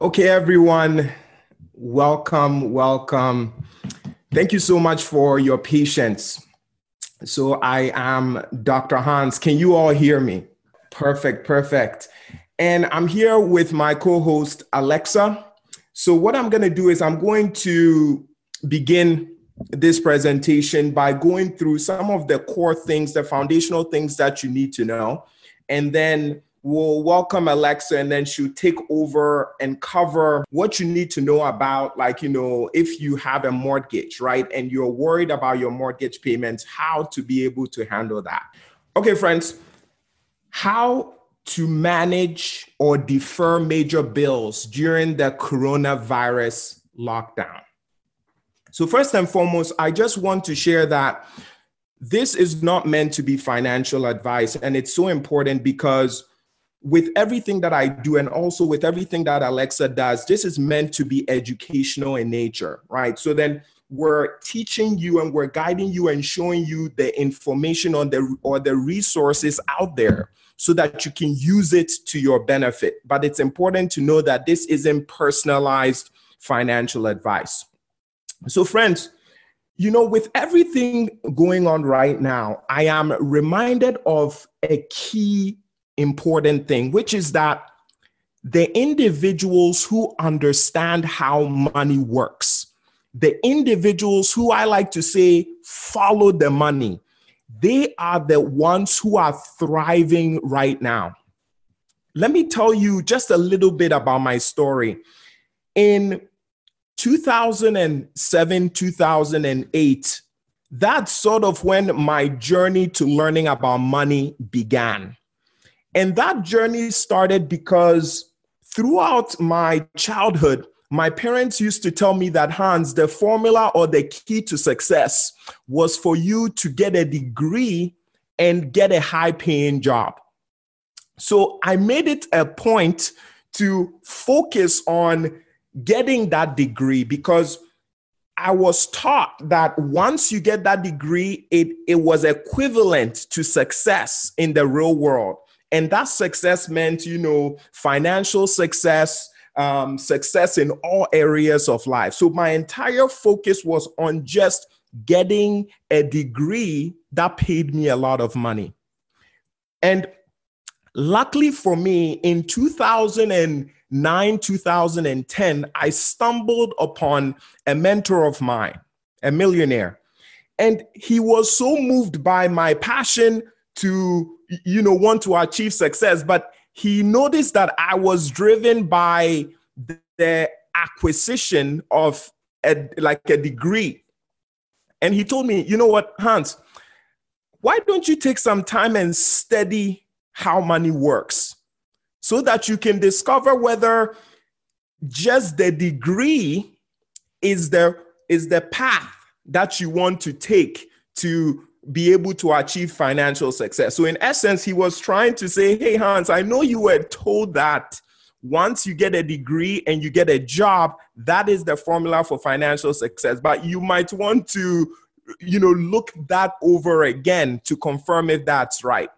Okay, everyone, welcome, welcome. Thank you so much for your patience. So, I am Dr. Hans. Can you all hear me? Perfect, perfect. And I'm here with my co host, Alexa. So, what I'm going to do is I'm going to begin this presentation by going through some of the core things, the foundational things that you need to know. And then we'll welcome Alexa and then she'll take over and cover what you need to know about, like, you know, if you have a mortgage, right? And you're worried about your mortgage payments, how to be able to handle that. Okay, friends, how to manage or defer major bills during the coronavirus lockdown. So, first and foremost, I just want to share that this is not meant to be financial advice. And it's so important because with everything that I do and also with everything that Alexa does, this is meant to be educational in nature, right? So then we're teaching you and we're guiding you and showing you the information on the or the resources out there so that you can use it to your benefit. But it's important to know that this isn't personalized financial advice. So, friends, you know, with everything going on right now, I am reminded of a key important thing, which is that the individuals who understand how money works, the individuals who I like to say follow the money, they are the ones who are thriving right now. Let me tell you just a little bit about my story. In 2007, 2008, that's sort of when my journey to learning about money began. And that journey started because throughout my childhood, my parents used to tell me that Hans, the formula or the key to success was for you to get a degree and get a high paying job. So I made it a point to focus on getting that degree because I was taught that once you get that degree, it, it was equivalent to success in the real world. And that success meant, you know, financial success, um, success in all areas of life. So my entire focus was on just getting a degree that paid me a lot of money. And luckily for me, in 2009, 2010, I stumbled upon a mentor of mine, a millionaire. And he was so moved by my passion to you know want to achieve success but he noticed that i was driven by the acquisition of a, like a degree. And he told me you know what hans? Why don't you take some time and study how money works so that you can discover whether just the degree is the is the path that you want to take to be able to achieve financial success. So, in essence, he was trying to say, Hey, Hans, I know you were told that once you get a degree and you get a job, that is the formula for financial success. But you might want to, you know, look that over again to confirm if that's right.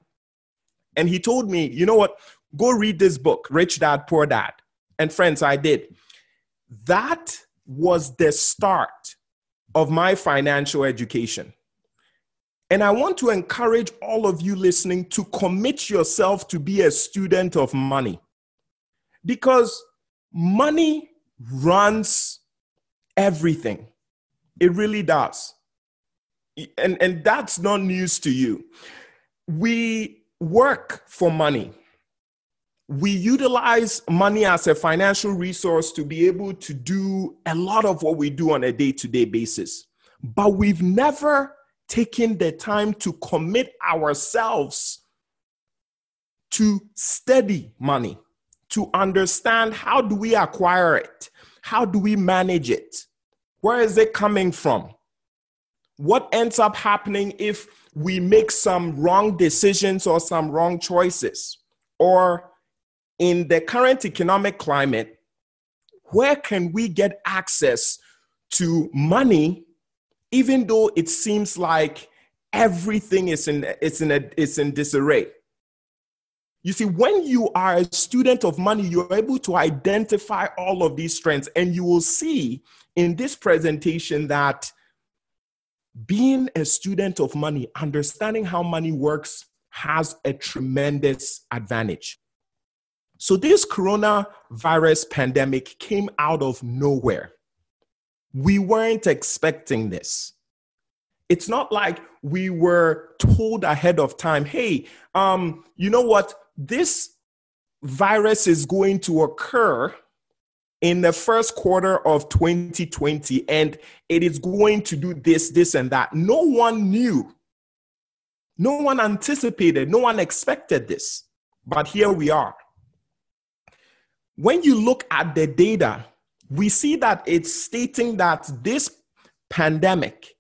And he told me, you know what? Go read this book, Rich Dad, Poor Dad. And friends, I did. That was the start of my financial education. And I want to encourage all of you listening to commit yourself to be a student of money because money runs everything. It really does. And, and that's not news to you. We work for money. We utilize money as a financial resource to be able to do a lot of what we do on a day to day basis. But we've never taking the time to commit ourselves to study money, to understand how do we acquire it? How do we manage it? Where is it coming from? What ends up happening if we make some wrong decisions or some wrong choices? Or in the current economic climate, where can we get access to money even though it seems like everything is in it's in a, it's in disarray. You see, when you are a student of money, you're able to identify all of these trends. And you will see in this presentation that being a student of money, understanding how money works, has a tremendous advantage. So, this coronavirus pandemic came out of nowhere. We weren't expecting this. It's not like we were told ahead of time, hey, um, you know what? This virus is going to occur in the first quarter of 2020 and it is going to do this, this, and that. No one knew. No one anticipated. No one expected this. But here we are. When you look at the data, we see that it's stating that this pandemic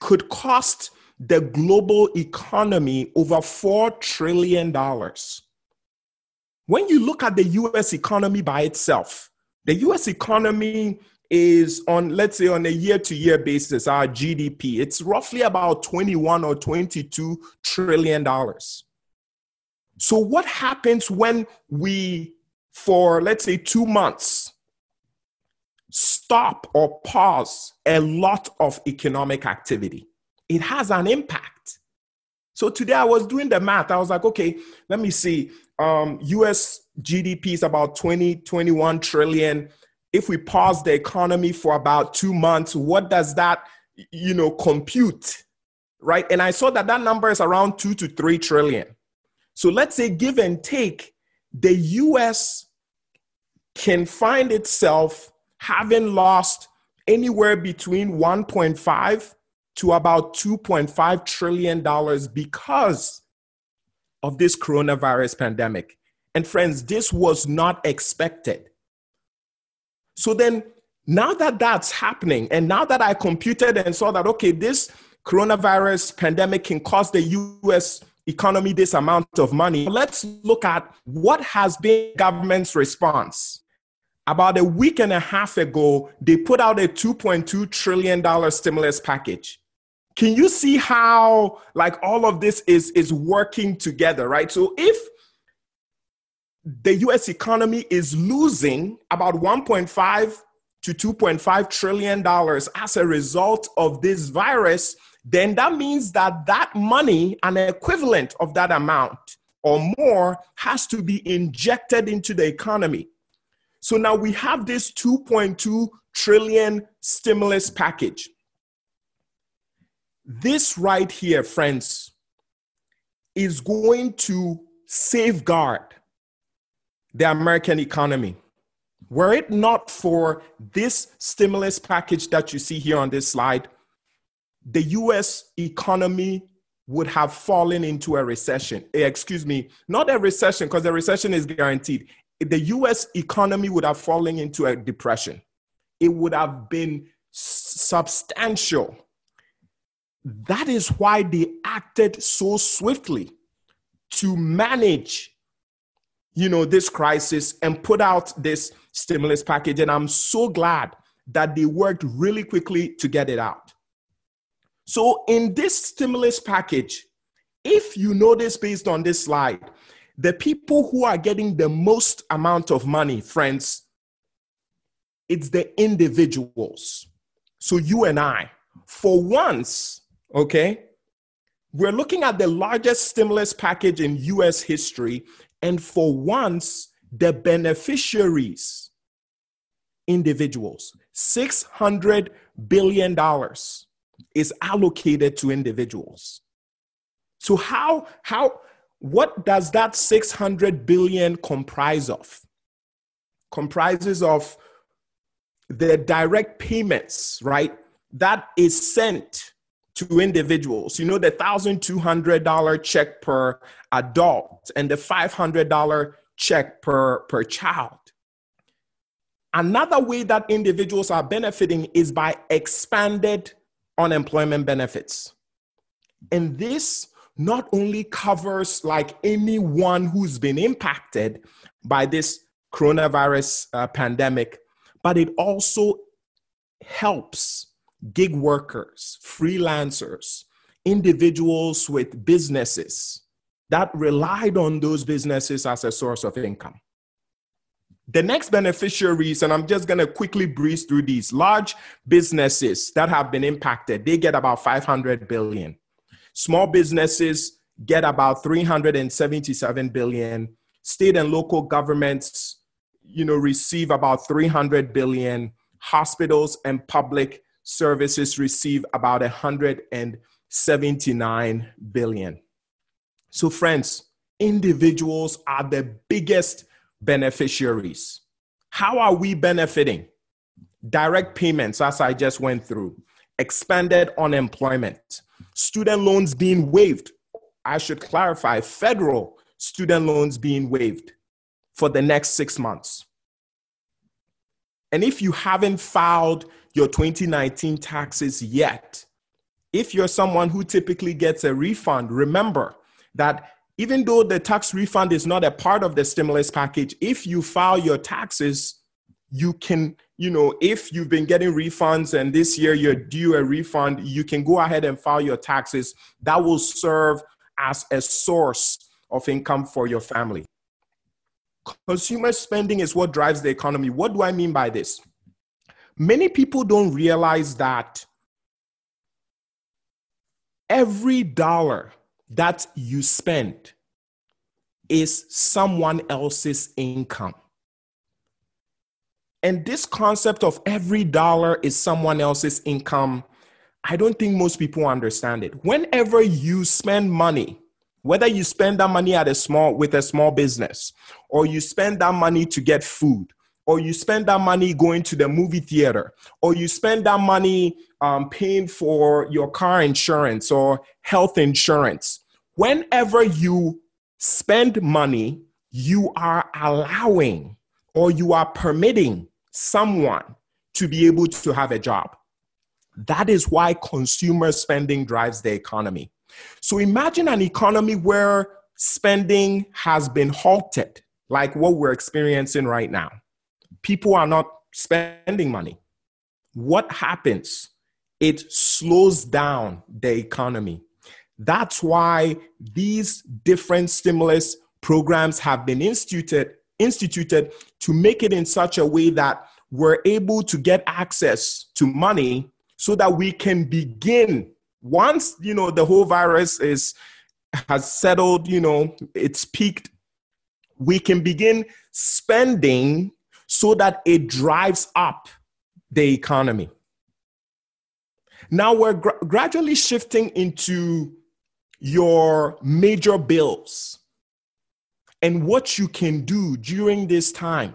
could cost the global economy over $4 trillion. When you look at the US economy by itself, the US economy is on, let's say, on a year to year basis, our GDP, it's roughly about 21 or 22 trillion dollars. So, what happens when we, for let's say two months, stop or pause a lot of economic activity? It has an impact. So, today I was doing the math. I was like, okay, let me see. Um, US GDP is about 20, 21 trillion if we pause the economy for about two months, what does that, you know, compute, right? And I saw that that number is around two to three trillion. So let's say, give and take, the US can find itself having lost anywhere between 1.5 to about 2.5 trillion dollars because of this coronavirus pandemic. And friends, this was not expected. So then, now that that's happening, and now that I computed and saw that, okay, this coronavirus pandemic can cost the US economy this amount of money, let's look at what has been government's response. About a week and a half ago, they put out a $2.2 trillion stimulus package. Can you see how like all of this is is working together, right? So if the US economy is losing about 1.5 to 2.5 trillion dollars as a result of this virus, then that means that that money, an equivalent of that amount or more, has to be injected into the economy. So now we have this 2.2 trillion stimulus package. This right here, friends, is going to safeguard the American economy. Were it not for this stimulus package that you see here on this slide, the US economy would have fallen into a recession. Eh, excuse me, not a recession, because the recession is guaranteed. The US economy would have fallen into a depression. It would have been substantial. That is why they acted so swiftly to manage you know, this crisis and put out this stimulus package. And I'm so glad that they worked really quickly to get it out. So, in this stimulus package, if you notice based on this slide, the people who are getting the most amount of money, friends, it's the individuals. So, you and I, for once, okay, we're looking at the largest stimulus package in US history, and for once, the beneficiaries, individuals, $600 billion is allocated to individuals. So, how, how, what does that 600 billion comprise of? Comprises of the direct payments, right? That is sent to individuals. You know, the $1,200 check per adult and the $500 check per, per child. Another way that individuals are benefiting is by expanded unemployment benefits. And this not only covers like anyone who's been impacted by this coronavirus uh, pandemic, but it also helps gig workers, freelancers, individuals with businesses, that relied on those businesses as a source of income. The next beneficiaries, and I'm just going to quickly breeze through these large businesses that have been impacted, they get about 500 billion. Small businesses get about 377 billion. State and local governments, you know, receive about 300 billion. Hospitals and public services receive about 179 billion. So, friends, individuals are the biggest beneficiaries. How are we benefiting? Direct payments, as I just went through, expanded unemployment, student loans being waived. I should clarify federal student loans being waived for the next six months. And if you haven't filed your 2019 taxes yet, if you're someone who typically gets a refund, remember that even though the tax refund is not a part of the stimulus package, if you file your taxes, you can, you know, if you've been getting refunds and this year you're due a refund, you can go ahead and file your taxes. That will serve as a source of income for your family. Consumer spending is what drives the economy. What do I mean by this? Many people don't realize that every dollar that you spend is someone else's income. And this concept of every dollar is someone else's income, I don't think most people understand it. Whenever you spend money, whether you spend that money at a small with a small business or you spend that money to get food or you spend that money going to the movie theater, or you spend that money um, paying for your car insurance or health insurance, whenever you spend money, you are allowing or you are permitting someone to be able to have a job. That is why consumer spending drives the economy. So imagine an economy where spending has been halted, like what we're experiencing right now people are not spending money. What happens? It slows down the economy. That's why these different stimulus programs have been instituted, instituted to make it in such a way that we're able to get access to money so that we can begin once you know the whole virus is has settled you know it's peaked we can begin spending so that it drives up the economy. Now we're gra- gradually shifting into your major bills and what you can do during this time.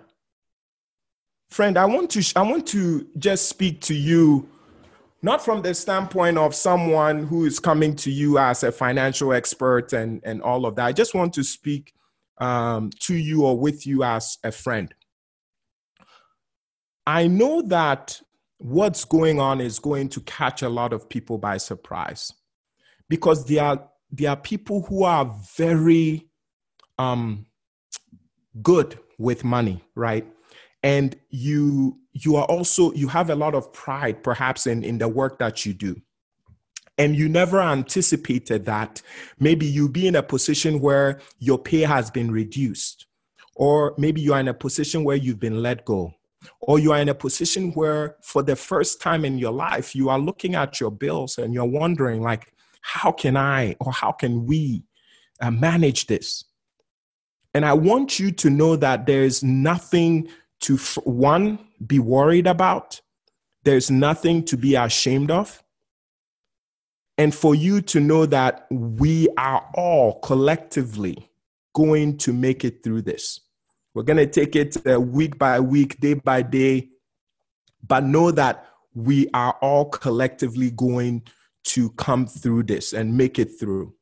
Friend, I want to I want to just speak to you not from the standpoint of someone who is coming to you as a financial expert and, and all of that. I just want to speak um, to you or with you as a friend. I know that what's going on is going to catch a lot of people by surprise because there are, there are people who are very um, good with money, right? And you you are also you have a lot of pride perhaps in, in the work that you do. And you never anticipated that maybe you'll be in a position where your pay has been reduced, or maybe you are in a position where you've been let go or you are in a position where for the first time in your life you are looking at your bills and you're wondering like how can i or how can we uh, manage this and i want you to know that there's nothing to one be worried about. There's nothing to be ashamed of. And for you to know that we are all collectively going to make it through this. We're going to take it uh, week by week, day by day, but know that we are all collectively going to come through this and make it through.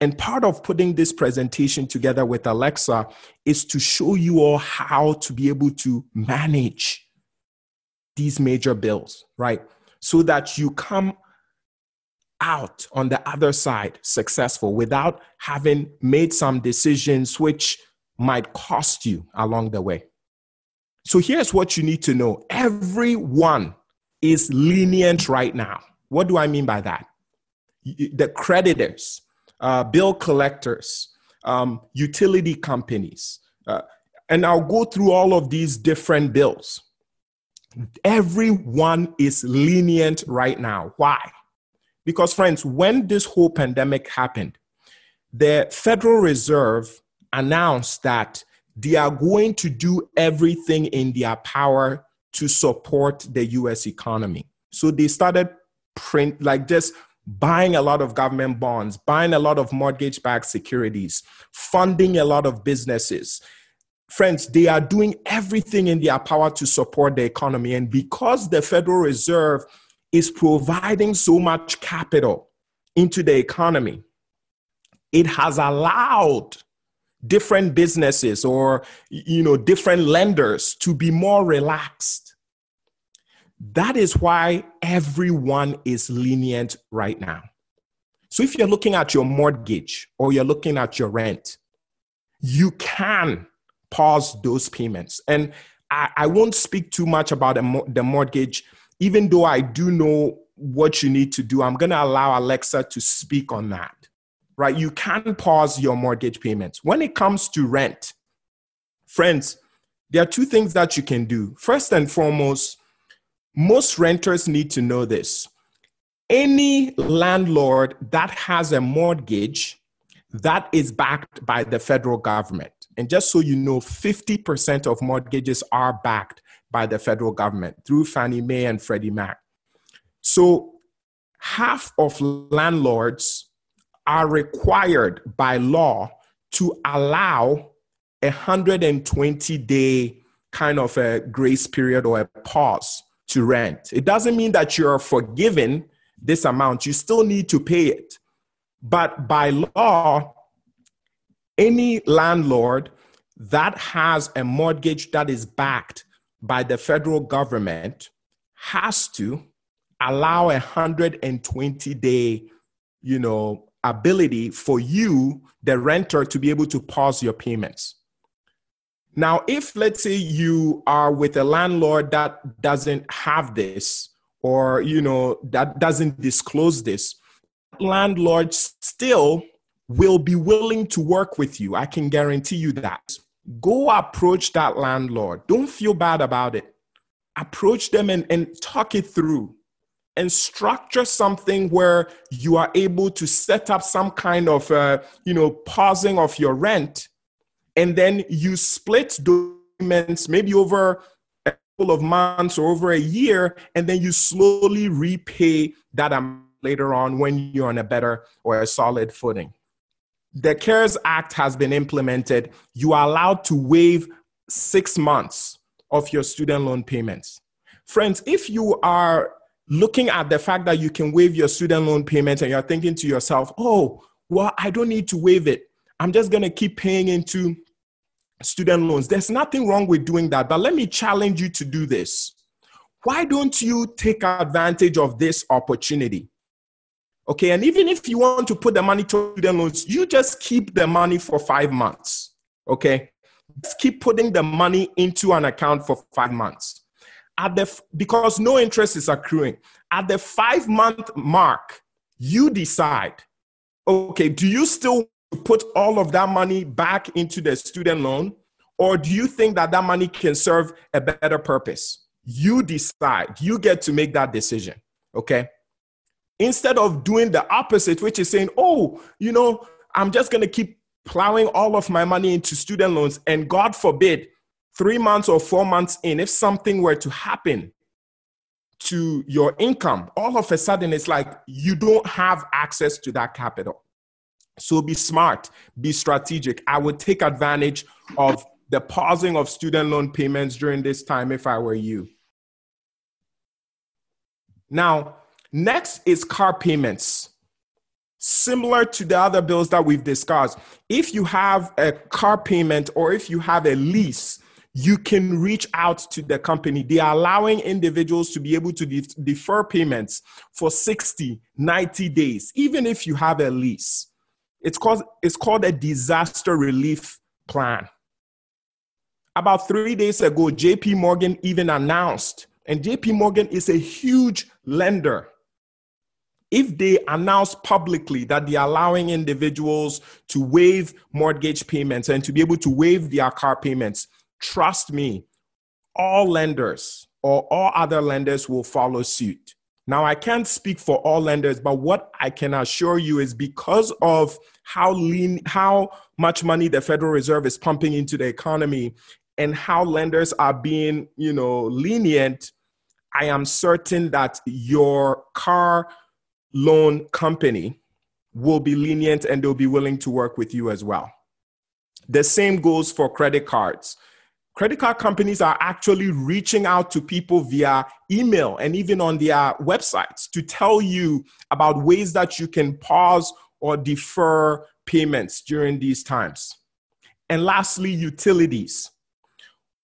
And part of putting this presentation together with Alexa is to show you all how to be able to manage these major bills, right? So that you come out on the other side successful without having made some decisions which might cost you along the way. So here's what you need to know everyone is lenient right now. What do I mean by that? The creditors uh, bill collectors, um, utility companies. Uh, and I'll go through all of these different bills. Everyone is lenient right now. Why? Because, friends, when this whole pandemic happened, the Federal Reserve announced that they are going to do everything in their power to support the US economy. So they started print like just buying a lot of government bonds, buying a lot of mortgage backed securities, funding a lot of businesses. Friends, they are doing everything in their power to support the economy. And because the Federal Reserve is providing so much capital into the economy, it has allowed different businesses or you know different lenders to be more relaxed that is why everyone is lenient right now so if you're looking at your mortgage or you're looking at your rent you can pause those payments and i, I won't speak too much about the mortgage even though i do know what you need to do i'm going to allow alexa to speak on that right? You can pause your mortgage payments. When it comes to rent, friends, there are two things that you can do. First and foremost, most renters need to know this. Any landlord that has a mortgage that is backed by the federal government, and just so you know, 50% of mortgages are backed by the federal government through Fannie Mae and Freddie Mac. So half of landlords are required by law to allow a 120 day kind of a grace period or a pause to rent. It doesn't mean that you're forgiven this amount, you still need to pay it. But by law, any landlord that has a mortgage that is backed by the federal government has to allow a 120 day you know ability for you, the renter, to be able to pause your payments. Now, if let's say you are with a landlord that doesn't have this, or you know that doesn't disclose this, landlord still will be willing to work with you. I can guarantee you that. Go approach that landlord. Don't feel bad about it. Approach them and, and talk it through and structure something where you are able to set up some kind of uh, you know pausing of your rent and then you split payments maybe over a couple of months or over a year and then you slowly repay that amount later on when you're on a better or a solid footing. The cares act has been implemented. You are allowed to waive six months of your student loan payments. Friends if you are looking at the fact that you can waive your student loan payments and you're thinking to yourself, oh, well, I don't need to waive it. I'm just going to keep paying into student loans. There's nothing wrong with doing that. But let me challenge you to do this. Why don't you take advantage of this opportunity? Okay, and even if you want to put the money to student loans, you just keep the money for five months. Okay, just keep putting the money into an account for five months at the because no interest is accruing at the five month mark you decide okay do you still put all of that money back into the student loan or do you think that that money can serve a better purpose? You decide. You get to make that decision okay? Instead of doing the opposite which is saying oh you know i'm just going to keep plowing all of my money into student loans and god forbid three months or four months in, if something were to happen to your income, all of a sudden it's like you don't have access to that capital. So be smart, be strategic. I would take advantage of the pausing of student loan payments during this time if I were you. Now, next is car payments. Similar to the other bills that we've discussed, if you have a car payment or if you have a lease, you can reach out to the company. They are allowing individuals to be able to de- defer payments for 60, 90 days, even if you have a lease. It's called, it's called a disaster relief plan. About three days ago, JP Morgan even announced, and JP Morgan is a huge lender. if they announce publicly that they're allowing individuals to waive mortgage payments and to be able to waive their car payments, trust me, all lenders or all other lenders will follow suit. Now, I can't speak for all lenders, but what I can assure you is because of how lean, how much money the Federal Reserve is pumping into the economy, and how lenders are being, you know, lenient, I am certain that your car loan company will be lenient and they'll be willing to work with you as well. The same goes for credit cards. Credit card companies are actually reaching out to people via email and even on their websites to tell you about ways that you can pause or defer payments during these times. And lastly, utilities.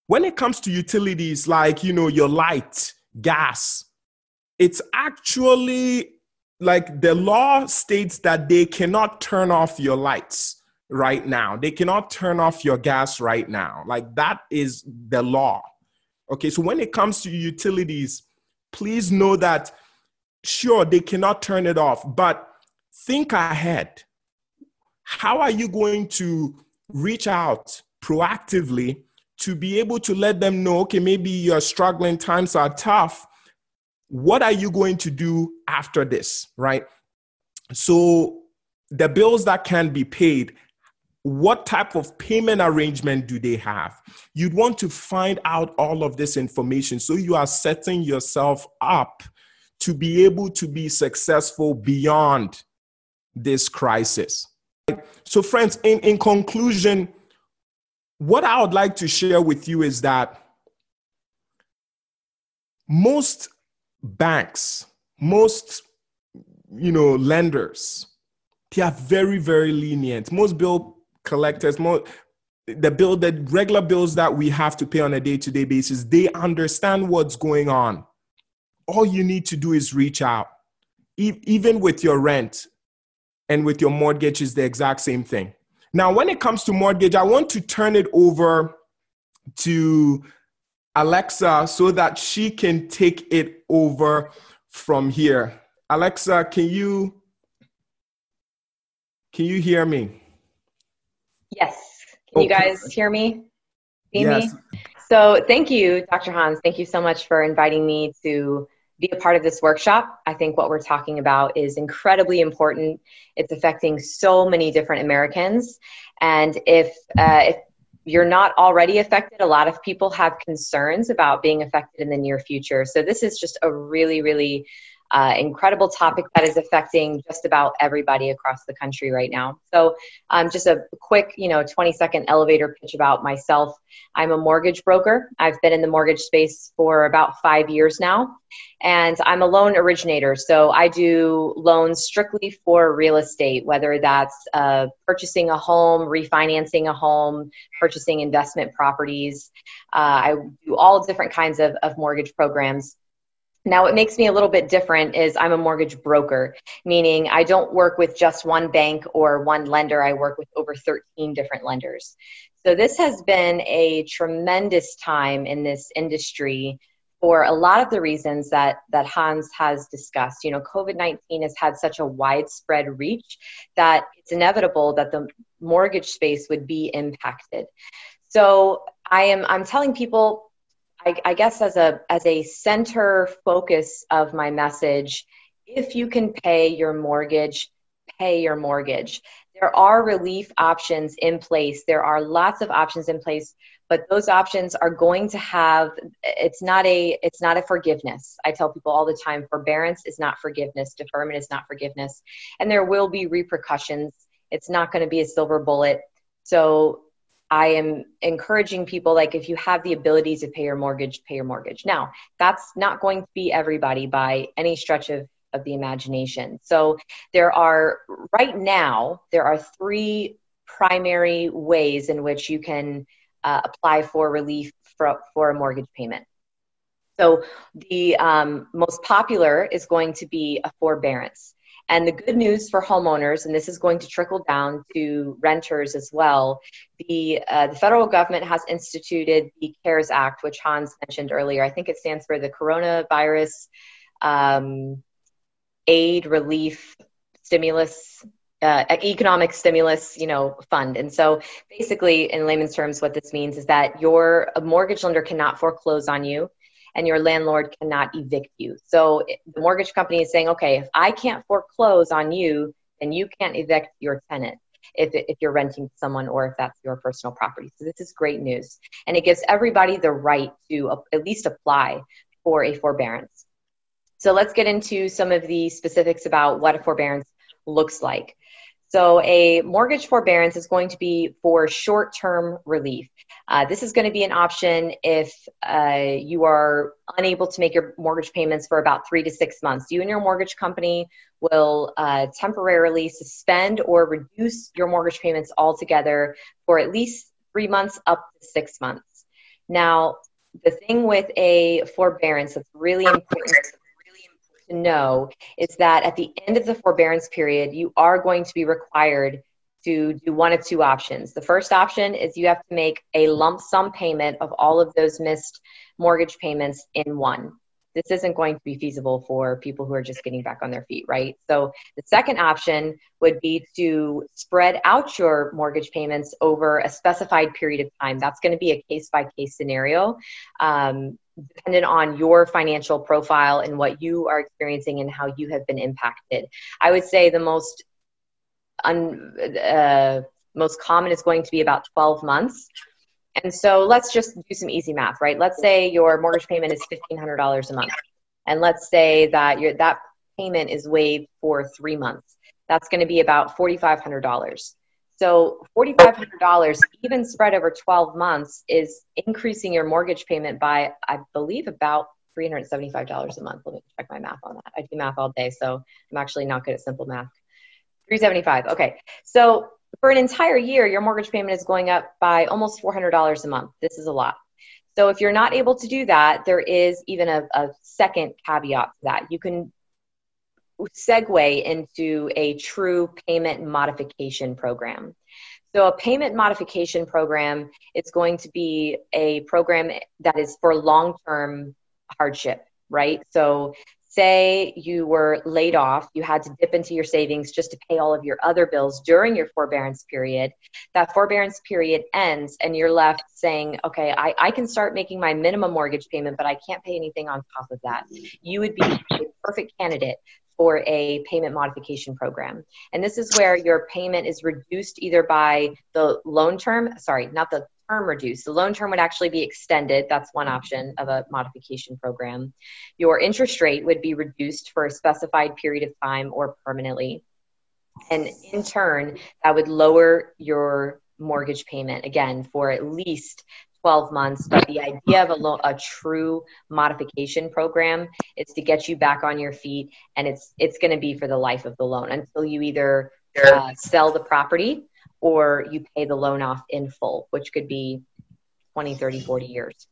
When it comes to utilities like, you know, your light, gas, it's actually like the law states that they cannot turn off your lights right now. They cannot turn off your gas right now. Like that is the law. Okay, so when it comes to utilities, please know that sure, they cannot turn it off, but think ahead. How are you going to reach out proactively to be able to let them know, okay, maybe you're struggling, times are tough, what are you going to do after this, right? So the bills that can be paid, what type of payment arrangement do they have? You'd want to find out all of this information so you are setting yourself up to be able to be successful beyond this crisis. So, friends, in, in conclusion, what I would like to share with you is that most banks, most you know lenders, they are very very lenient. Most bill collectors, most the bill the regular bills that we have to pay on a day-to-day basis, they understand what's going on. All you need to do is reach out. Even with your rent and with your mortgage is the exact same thing. Now, when it comes to mortgage, I want to turn it over to Alexa so that she can take it over from here. Alexa, can you can you hear me? Yes. Can you guys hear me? See yes. me? So thank you, Dr. Hans. Thank you so much for inviting me to be a part of this workshop. I think what we're talking about is incredibly important. It's affecting so many different Americans. And if, uh, if you're not already affected, a lot of people have concerns about being affected in the near future. So, this is just a really, really uh, incredible topic that is affecting just about everybody across the country right now. So, um, just a quick, you know, 20 second elevator pitch about myself. I'm a mortgage broker. I've been in the mortgage space for about five years now, and I'm a loan originator. So, I do loans strictly for real estate, whether that's uh, purchasing a home, refinancing a home, purchasing investment properties. Uh, I do all different kinds of, of mortgage programs now, what makes me a little bit different is I'm a mortgage broker, meaning I don't work with just one bank or one lender. I work with over 13 different lenders. So, this has been a tremendous time in this industry for a lot of the reasons that, that Hans has discussed. You know, COVID 19 has had such a widespread reach that it's inevitable that the mortgage space would be impacted. So, I am I'm telling people I, I guess as a as a center focus of my message, if you can pay your mortgage, pay your mortgage. There are relief options in place. There are lots of options in place, but those options are going to have it's not a it's not a forgiveness. I tell people all the time forbearance is not forgiveness, deferment is not forgiveness, and there will be repercussions. It's not going to be a silver bullet. So I am encouraging people like if you have the ability to pay your mortgage, pay your mortgage. Now, that's not going to be everybody by any stretch of, of the imagination. So there are right now there are three primary ways in which you can uh, apply for relief for, for a mortgage payment. So the um, most popular is going to be a forbearance. And the good news for homeowners, and this is going to trickle down to renters as well, the, uh, the federal government has instituted the CARES Act, which Hans mentioned earlier. I think it stands for the Coronavirus. Um, aid, relief, stimulus, uh, economic stimulus, you know, fund. And so, basically, in layman's terms, what this means is that your mortgage lender cannot foreclose on you, and your landlord cannot evict you. So the mortgage company is saying, okay, if I can't foreclose on you, then you can't evict your tenant if, if you're renting to someone or if that's your personal property. So this is great news. And it gives everybody the right to at least apply for a forbearance. So let's get into some of the specifics about what a forbearance looks like. So, a mortgage forbearance is going to be for short term relief. Uh, this is going to be an option if uh, you are unable to make your mortgage payments for about three to six months. You and your mortgage company will uh, temporarily suspend or reduce your mortgage payments altogether for at least three months up to six months. Now, the thing with a forbearance that's really important to know is that at the end of the forbearance period, you are going to be required to do one of two options. The first option is you have to make a lump sum payment of all of those missed mortgage payments in one. This isn't going to be feasible for people who are just getting back on their feet, right? So, the second option would be to spread out your mortgage payments over a specified period of time. That's going to be a case by case scenario. Um, dependent on your financial profile and what you are experiencing and how you have been impacted. I would say the most un, uh, most common is going to be about 12 months. And so let's just do some easy math, right? Let's say your mortgage payment is $1,500 a month. And let's say that your, that payment is waived for three months. That's going to be about $4,500. So $4,500, even spread over 12 months, is increasing your mortgage payment by, I believe, about $375 a month. Let me check my math on that. I do math all day, so I'm actually not good at simple math. 375. Okay. So for an entire year, your mortgage payment is going up by almost $400 a month. This is a lot. So if you're not able to do that, there is even a, a second caveat to that. You can segue into a true payment modification program. So, a payment modification program is going to be a program that is for long term hardship, right? So, say you were laid off, you had to dip into your savings just to pay all of your other bills during your forbearance period. That forbearance period ends, and you're left saying, okay, I, I can start making my minimum mortgage payment, but I can't pay anything on top of that. You would be a perfect candidate for a payment modification program. And this is where your payment is reduced either by the loan term, sorry, not the term reduced. The loan term would actually be extended. That's one option of a modification program. Your interest rate would be reduced for a specified period of time or permanently. And in turn, that would lower your mortgage payment again for at least 12 months. But the idea of a, lo- a true modification program is to get you back on your feet, and it's it's going to be for the life of the loan until you either uh, sell the property or you pay the loan off in full, which could be 20, 30, 40 years.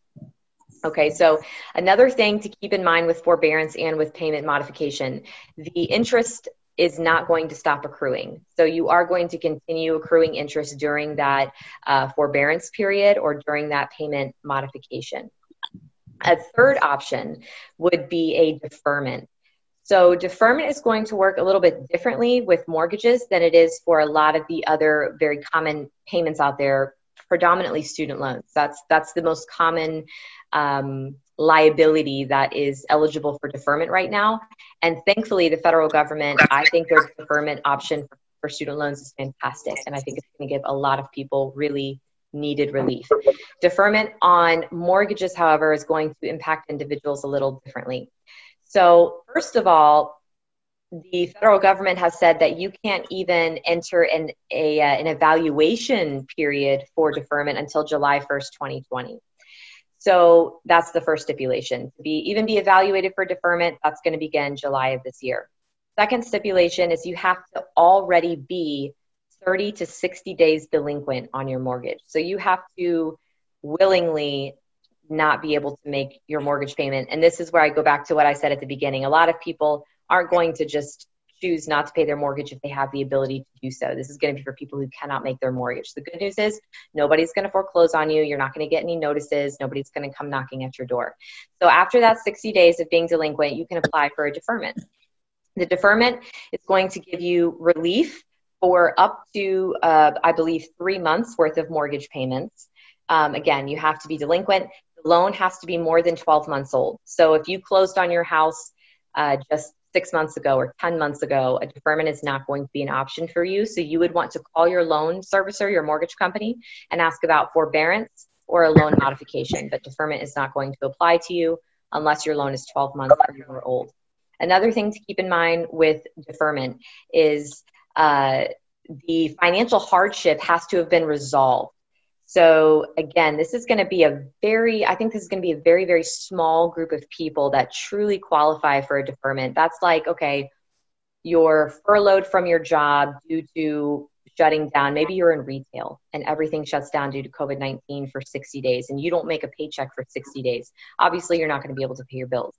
Okay, so another thing to keep in mind with forbearance and with payment modification, the interest is not going to stop accruing. So you are going to continue accruing interest during that uh, forbearance period or during that payment modification. A third option would be a deferment. So deferment is going to work a little bit differently with mortgages than it is for a lot of the other very common payments out there, predominantly student loans. That's that's the most common um, liability that is eligible for deferment right now. And thankfully, the federal government, I think their deferment option for, for student loans is fantastic. And I think it's going to give a lot of people really needed relief. Deferment on mortgages, however, is going to impact individuals a little differently. So, first of all, the federal government has said that you can't even enter an, a, uh, an evaluation period for deferment until July 1st, 2020. So that's the first stipulation. To be even be evaluated for deferment, that's going to begin July of this year. Second stipulation is you have to already be 30 to 60 days delinquent on your mortgage. So you have to willingly not be able to make your mortgage payment. And this is where I go back to what I said at the beginning. A lot of people aren't going to just choose not to pay their mortgage if they have the ability to do so. This is going to be for people who cannot make their mortgage. The good news is nobody's going to foreclose on you. You're not going to get any notices. Nobody's going to come knocking at your door. So after that 60 days of being delinquent, you can apply for a deferment. The deferment is going to give you relief for up to, uh, I believe, three months worth of mortgage payments. Um, again, you have to be delinquent. The loan has to be more than 12 months old. So if you closed on your house uh, just six months ago or 10 months ago, a deferment is not going to be an option for you. So you would want to call your loan servicer, your mortgage company, and ask about forbearance or a loan modification. But deferment is not going to apply to you unless your loan is 12 months or old. Another thing to keep in mind with deferment is uh, the financial hardship has to have been resolved. So again, this is going to be a very, I think this is going to be a very, very small group of people that truly qualify for a deferment. That's like, okay, you're furloughed from your job due to shutting down. Maybe you're in retail and everything shuts down due to COVID 19 for 60 days and you don't make a paycheck for 60 days. Obviously, you're not going to be able to pay your bills.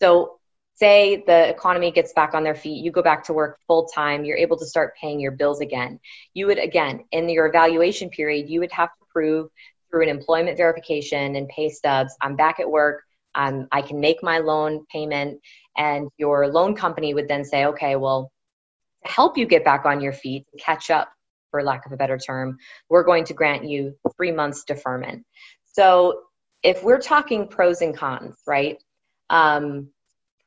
So say the economy gets back on their feet, you go back to work full time, you're able to start paying your bills again. You would, again, in your evaluation period, you would have to prove through an employment verification and pay stubs, I'm back at work, um, I can make my loan payment. And your loan company would then say, okay, well, to help you get back on your feet, catch up, for lack of a better term, we're going to grant you three months deferment. So if we're talking pros and cons, right? Um,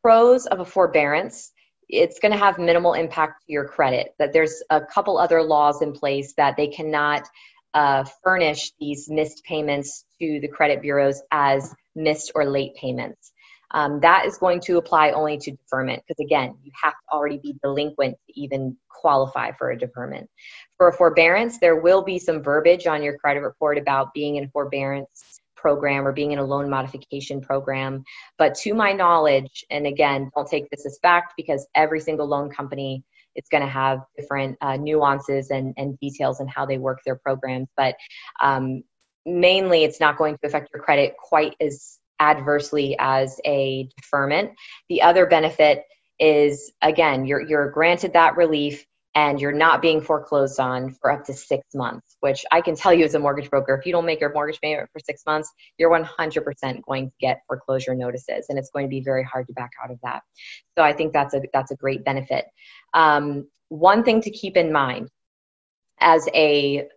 pros of a forbearance it's going to have minimal impact to your credit that there's a couple other laws in place that they cannot uh, furnish these missed payments to the credit bureaus as missed or late payments. Um, that is going to apply only to deferment because again you have to already be delinquent to even qualify for a deferment. For a forbearance there will be some verbiage on your credit report about being in forbearance program or being in a loan modification program. But to my knowledge, and again, don't take this as fact because every single loan company is going to have different uh, nuances and, and details in how they work their programs. But um, mainly, it's not going to affect your credit quite as adversely as a deferment. The other benefit is again, you're, you're granted that relief and you're not being foreclosed on for up to six months, which I can tell you as a mortgage broker, if you don't make your mortgage payment for six months, you're 100% going to get foreclosure notices, and it's going to be very hard to back out of that. So I think that's a that's a great benefit. Um, one thing to keep in mind as a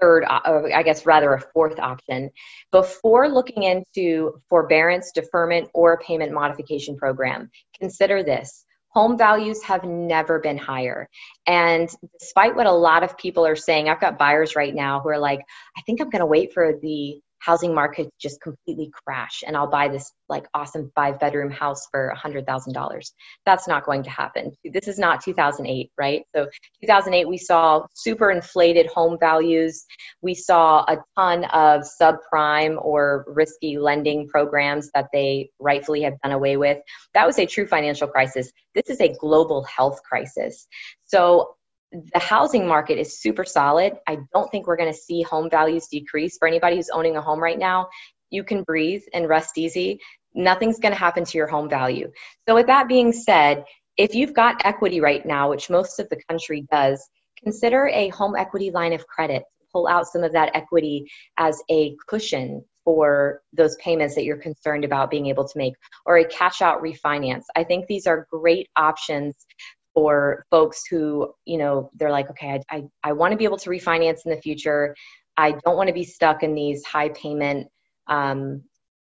third, I guess rather a fourth option, before looking into forbearance, deferment, or payment modification program, consider this home values have never been higher. And despite what a lot of people are saying, I've got buyers right now who are like, I think I'm going to wait for the housing market just completely crash and I'll buy this like awesome five bedroom house for a hundred thousand dollars. That's not going to happen. This is not 2008, right? So 2008, we saw super inflated home values. We saw a ton of subprime or risky lending programs that they rightfully have done away with. That was a true financial crisis. This is a global health crisis. So the housing market is super solid. I don't think we're going to see home values decrease. For anybody who's owning a home right now, you can breathe and rest easy. Nothing's going to happen to your home value. So, with that being said, if you've got equity right now, which most of the country does, consider a home equity line of credit. Pull out some of that equity as a cushion for those payments that you're concerned about being able to make, or a cash out refinance. I think these are great options for folks who you know they're like okay i, I, I want to be able to refinance in the future. I don't want to be stuck in these high payment um,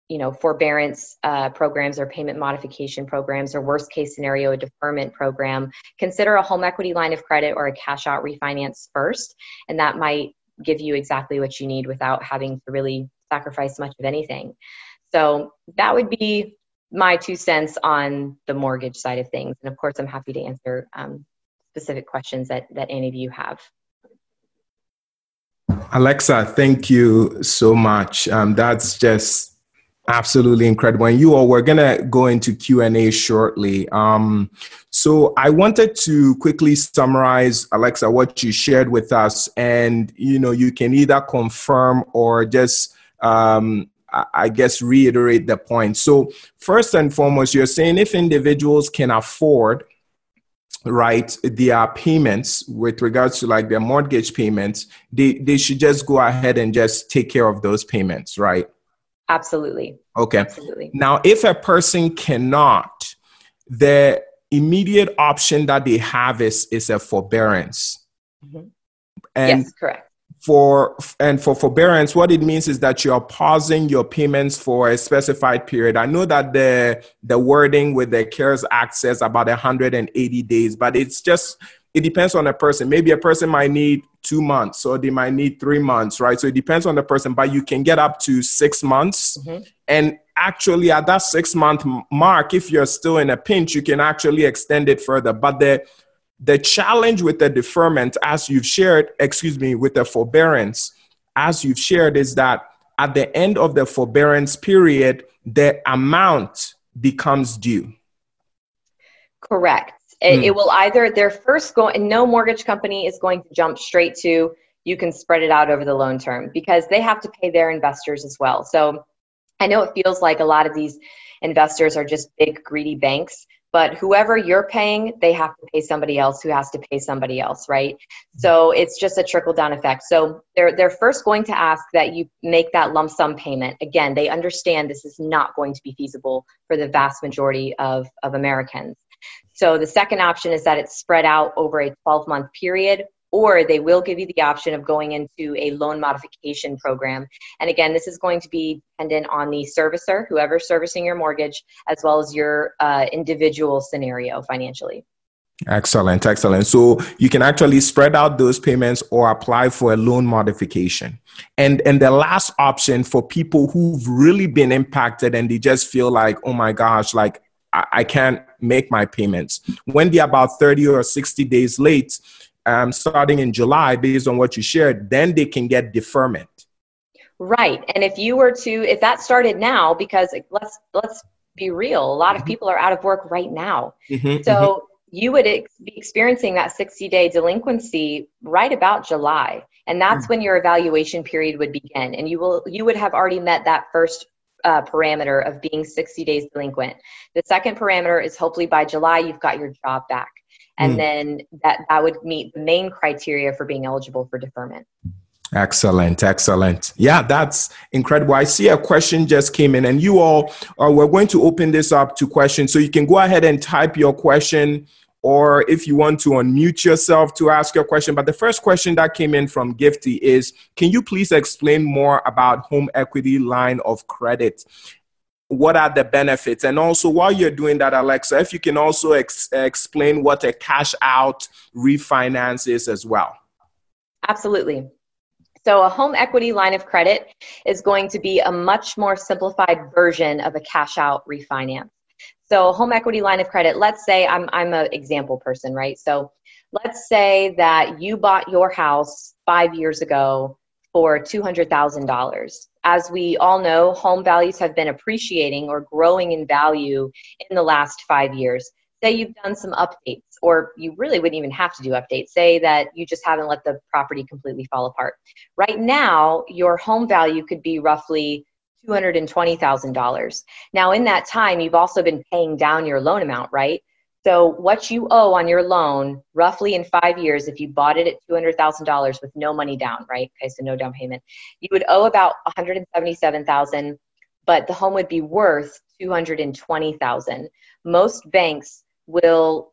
you know forbearance uh, programs or payment modification programs or worst case scenario a deferment program. Consider a home equity line of credit or a cash out refinance first and that might give you exactly what you need without having to really sacrifice much of anything. So that would be my two cents on the mortgage side of things. And of course, I'm happy to answer um, specific questions that, that any of you have. Alexa, thank you so much. Um, that's just absolutely incredible. And you all, we're gonna go into Q and A shortly. Um, so I wanted to quickly summarize, Alexa, what you shared with us, and you know, you can either confirm or just um, I guess, reiterate the point. So, first and foremost, you're saying if individuals can afford right their payments with regards to like their mortgage payments they they should just go ahead and just take care of those payments right absolutely okay absolutely now if a person cannot the immediate option that they have is is a forbearance. Mm-hmm. And yes, correct for and for forbearance what it means is that you're pausing your payments for a specified period. I know that the the wording with the cares act says about 180 days but it's just it depends on a person. Maybe a person might need two months or they might need three months right? So it depends on the person but you can get up to six months. Mm-hmm. and actually at that six month mark if you're still in a pinch you can actually extend it further. But the the challenge with the deferment, as you've shared, excuse me, with the forbearance, as you've shared, is that at the end of the forbearance period, the amount becomes due. Correct. It, mm. it will either, their first go, and no mortgage company is going to jump straight to you can spread it out over the loan term because they have to pay their investors as well. So I know it feels like a lot of these investors are just big, greedy banks but whoever you're paying they have to pay somebody else who has to pay somebody else right? So it's just a trickle down effect. So they're they're first going to ask that you make that lump sum payment. Again they understand this is not going to be feasible for the vast majority of of americans. So the second option is that it's spread out over a 12 month period or they will give you the option of going into a loan modification program. And again, this is going to be dependent on the servicer, whoever's servicing your mortgage, as well as your uh, individual scenario financially. Excellent, excellent. So you can actually spread out those payments or apply for a loan modification. And and the last option for people who've really been impacted and they just feel like, oh my gosh, like I, I can't make my payments. When they're about 30 or 60 days late, um, starting in July, based on what you shared, then they can get deferment. Right, and if you were to, if that started now, because let's let's be real, a lot of mm-hmm. people are out of work right now, mm-hmm, so mm-hmm. you would ex- be experiencing that 60 day delinquency right about July, and that's mm-hmm. when your evaluation period would begin, and you will you would have already met that first uh, parameter of being 60 days delinquent. The second parameter is hopefully by July you've got your job back and mm. then that that would meet the main criteria for being eligible for deferment Excellent, excellent. Yeah, that's incredible. I see a question just came in, and you all, uh, we're going to open this up to questions. So you can go ahead and type your question, or if you want to unmute yourself to ask your question. But the first question that came in from Gifty is Can you please explain more about home equity line of credit? What are the benefits? And also, while you're doing that, Alexa, if you can also ex- explain what a cash out refinance is as well. Absolutely. So, a home equity line of credit is going to be a much more simplified version of a cash out refinance. So, home equity line of credit, let's say I'm, I'm an example person, right? So, let's say that you bought your house five years ago for $200,000 as we all know, home values have been appreciating or growing in value in the last five years. Say you've done some updates, or you really wouldn't even have to do updates. Say that you just haven't let the property completely fall apart. Right now, your home value could be roughly $220,000. Now, in that time, you've also been paying down your loan amount, right? So, what you owe on your loan, roughly in five years, if you bought it at $200,000 with no money down, right? Okay, so no down payment, you would owe about 177,000, but the home would be worth 220,000. Most banks will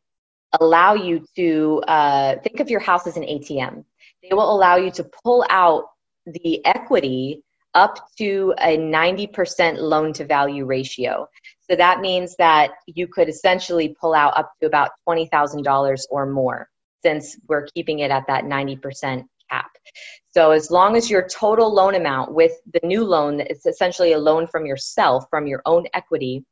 allow you to uh, think of your house as an ATM. They will allow you to pull out the equity up to a 90% loan to value ratio. So that means that you could essentially pull out up to about $20,000 or more since we're keeping it at that 90% cap. So as long as your total loan amount with the new loan, it's essentially a loan from yourself, from your own equity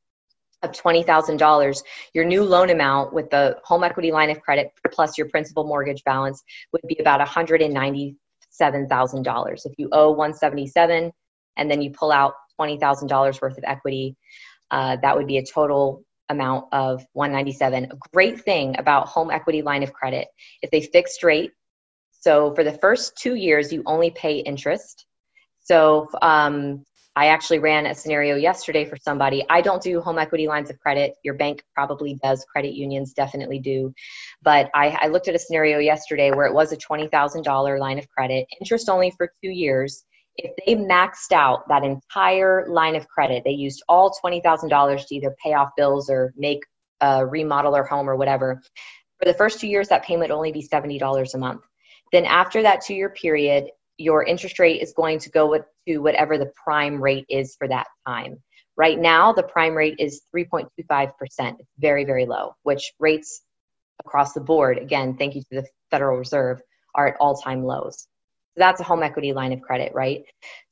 of $20,000, your new loan amount with the home equity line of credit plus your principal mortgage balance would be about $197,000. If you owe 177 and then you pull out $20,000 worth of equity, uh, that would be a total amount of 197 a great thing about home equity line of credit is a fixed rate. So for the first two years you only pay interest. So um, i actually ran a scenario yesterday for somebody. I don't do home equity lines of credit. Your bank probably does. Credit unions definitely do. But i, I looked at a scenario yesterday where it was a $20000 line of credit interest only for two years if they maxed out that entire line of credit, they used all $20,000 to either pay off bills or make uh, remodel their home or whatever. For the first two years, that payment would only be $70 a month. Then after that two year period, your interest rate is going to go to whatever the prime rate is for that time. Right now, the prime rate is 3.25%. It's very, very low, which rates across the board, again, thank you to the Federal Reserve, are at all time lows. That's a home equity line of credit, right?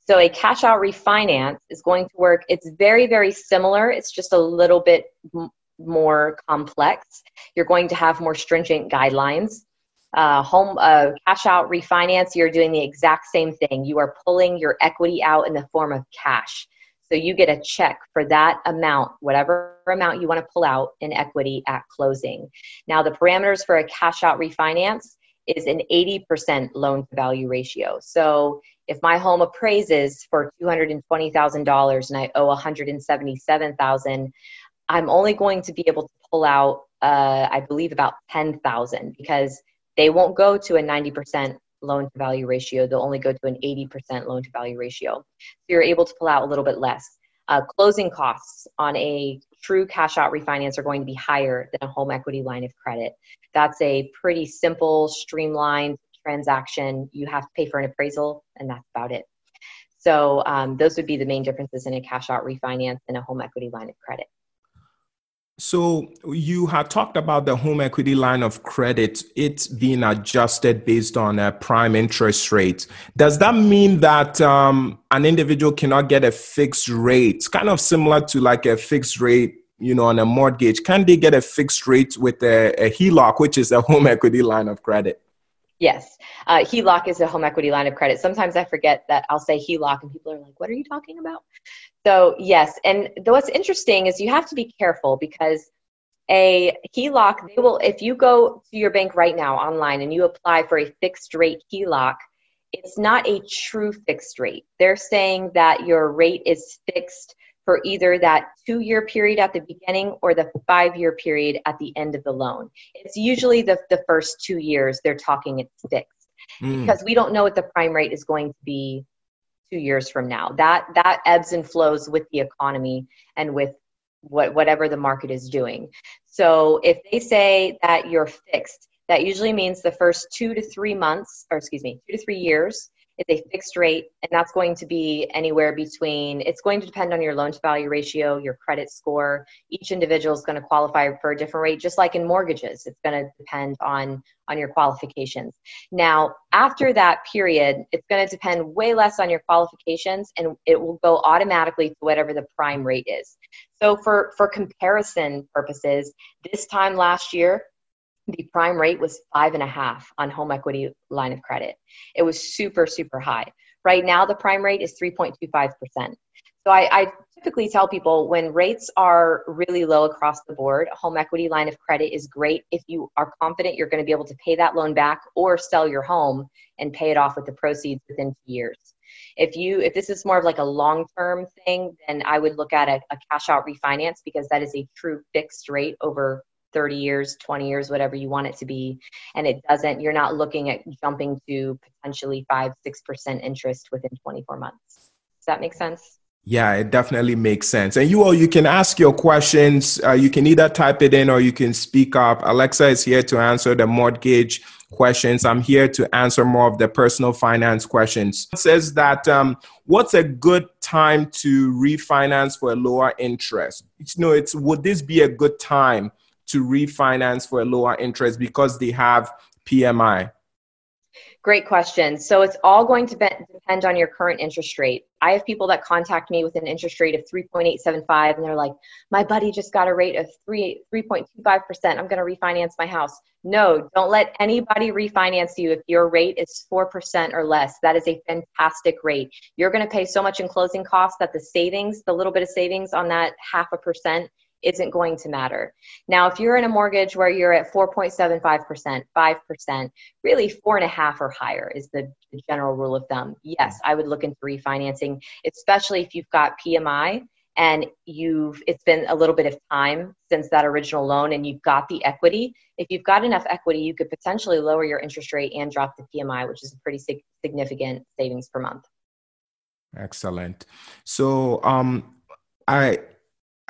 So a cash out refinance is going to work. It's very, very similar. It's just a little bit m- more complex. You're going to have more stringent guidelines. Uh, home uh, cash out refinance, you're doing the exact same thing. You are pulling your equity out in the form of cash. So you get a check for that amount, whatever amount you want to pull out in equity at closing. Now, the parameters for a cash out refinance is an 80% loan to value ratio. So if my home appraises for $220,000 and I owe 177,000, I'm only going to be able to pull out uh, I believe about 10,000 because they won't go to a 90% loan to value ratio. They'll only go to an 80% loan to value ratio. So you're able to pull out a little bit less. Uh, closing costs on a true cash out refinance are going to be higher than a home equity line of credit. That's a pretty simple, streamlined transaction. You have to pay for an appraisal, and that's about it. So, um, those would be the main differences in a cash out refinance and a home equity line of credit. So you had talked about the home equity line of credit, it's being adjusted based on a prime interest rate. Does that mean that um, an individual cannot get a fixed rate, kind of similar to like a fixed rate, you know, on a mortgage? Can they get a fixed rate with a, a HELOC, which is a home equity line of credit? Yes, uh, HELOC is a home equity line of credit. Sometimes I forget that I'll say HELOC, and people are like, "What are you talking about?" So yes, and what's interesting is you have to be careful because a HELOC, they will if you go to your bank right now online and you apply for a fixed rate HELOC, it's not a true fixed rate. They're saying that your rate is fixed for either that two year period at the beginning or the five year period at the end of the loan. It's usually the, the first two years they're talking it's fixed mm. because we don't know what the prime rate is going to be two years from now. That that ebbs and flows with the economy and with what whatever the market is doing. So if they say that you're fixed, that usually means the first two to three months, or excuse me, two to three years is a fixed rate, and that's going to be anywhere between, it's going to depend on your loan to value ratio, your credit score. Each individual is going to qualify for a different rate, just like in mortgages. It's going to depend on, on your qualifications. Now, after that period, it's going to depend way less on your qualifications, and it will go automatically to whatever the prime rate is. So, for, for comparison purposes, this time last year, the prime rate was five and a half on home equity line of credit. It was super, super high. Right now, the prime rate is 3.25%. So I, I, typically tell people when rates are really low across the board, home equity line of credit is great if you are confident you're going to be able to pay that loan back or sell your home and pay it off with the proceeds within two years. If you if this is more of like a long term thing, then I would look at a, a cash out refinance because that is a true fixed rate over 30 years, 20 years, whatever you want it to be. And it doesn't, you're not looking at jumping to potentially five, 6% interest within 24 months. Does that make sense? Yeah, it definitely makes sense. And you all, you can ask your questions. Uh, you can either type it in or you can speak up. Alexa is here to answer the mortgage questions. I'm here to answer more of the personal finance questions. It says that um, what's a good time to refinance for a lower interest? You know, it's would this be a good time to refinance for a lower interest because they have PMI? Great question. So it's all going to be- depend on your current interest rate. I have people that contact me with an interest rate of 3.875 and they're like, my buddy just got a rate of 3, 3.25%. I'm going to refinance my house. No, don't let anybody refinance you if your rate is 4% or less. That is a fantastic rate. You're going to pay so much in closing costs that the savings, the little bit of savings on that half a percent isn't going to matter. Now, if you're in a mortgage where you're at 4.75%, 5%, really four and a half or higher is the, general rule of thumb. Yes, I would look into refinancing, especially if you've got PMI and you've it's been a little bit of time since that original loan and you've got the equity if you've got enough equity you could potentially lower your interest rate and drop the pmi which is a pretty sig- significant savings per month excellent so um i,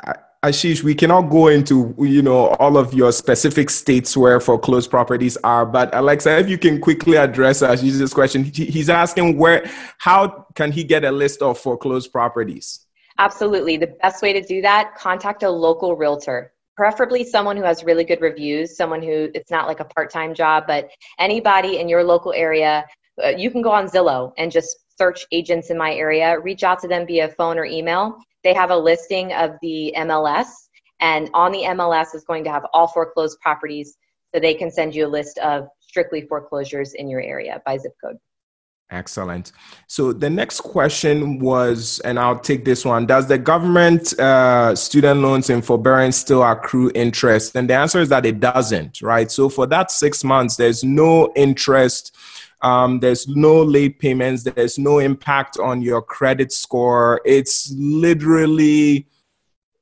i Ashish, we cannot go into you know all of your specific states where foreclosed properties are, but Alexa, if you can quickly address Ashish's question, he's asking where, how can he get a list of foreclosed properties? Absolutely, the best way to do that: contact a local realtor, preferably someone who has really good reviews, someone who it's not like a part-time job, but anybody in your local area. Uh, you can go on Zillow and just search agents in my area, reach out to them via phone or email they have a listing of the MLS, and on the MLS is going to have all foreclosed properties so they can send you a list of strictly foreclosures in your area by zip code. Excellent. So the next question was, and I'll take this one Does the government uh, student loans and forbearance still accrue interest? And the answer is that it doesn't, right? So for that six months, there's no interest um, there's no late payments. There's no impact on your credit score. It's literally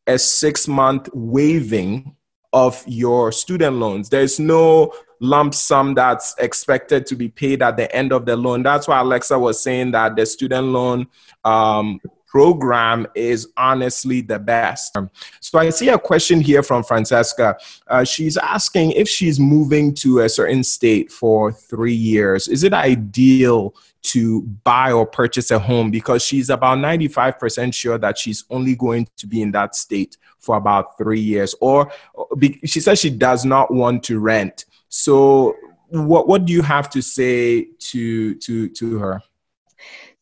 a six month waiving of your student loans. There's no lump sum that's expected to be paid at the end of the loan. That's why Alexa was saying that the student loan um, program is honestly the best. So I see a question here from Francesca. Uh, she's asking if she's moving to a certain state for three years, is it ideal to buy or purchase a home because she's about 95% sure that she's only going to be in that state for about three years or she says she does not want to rent so what what do you have to say to to to her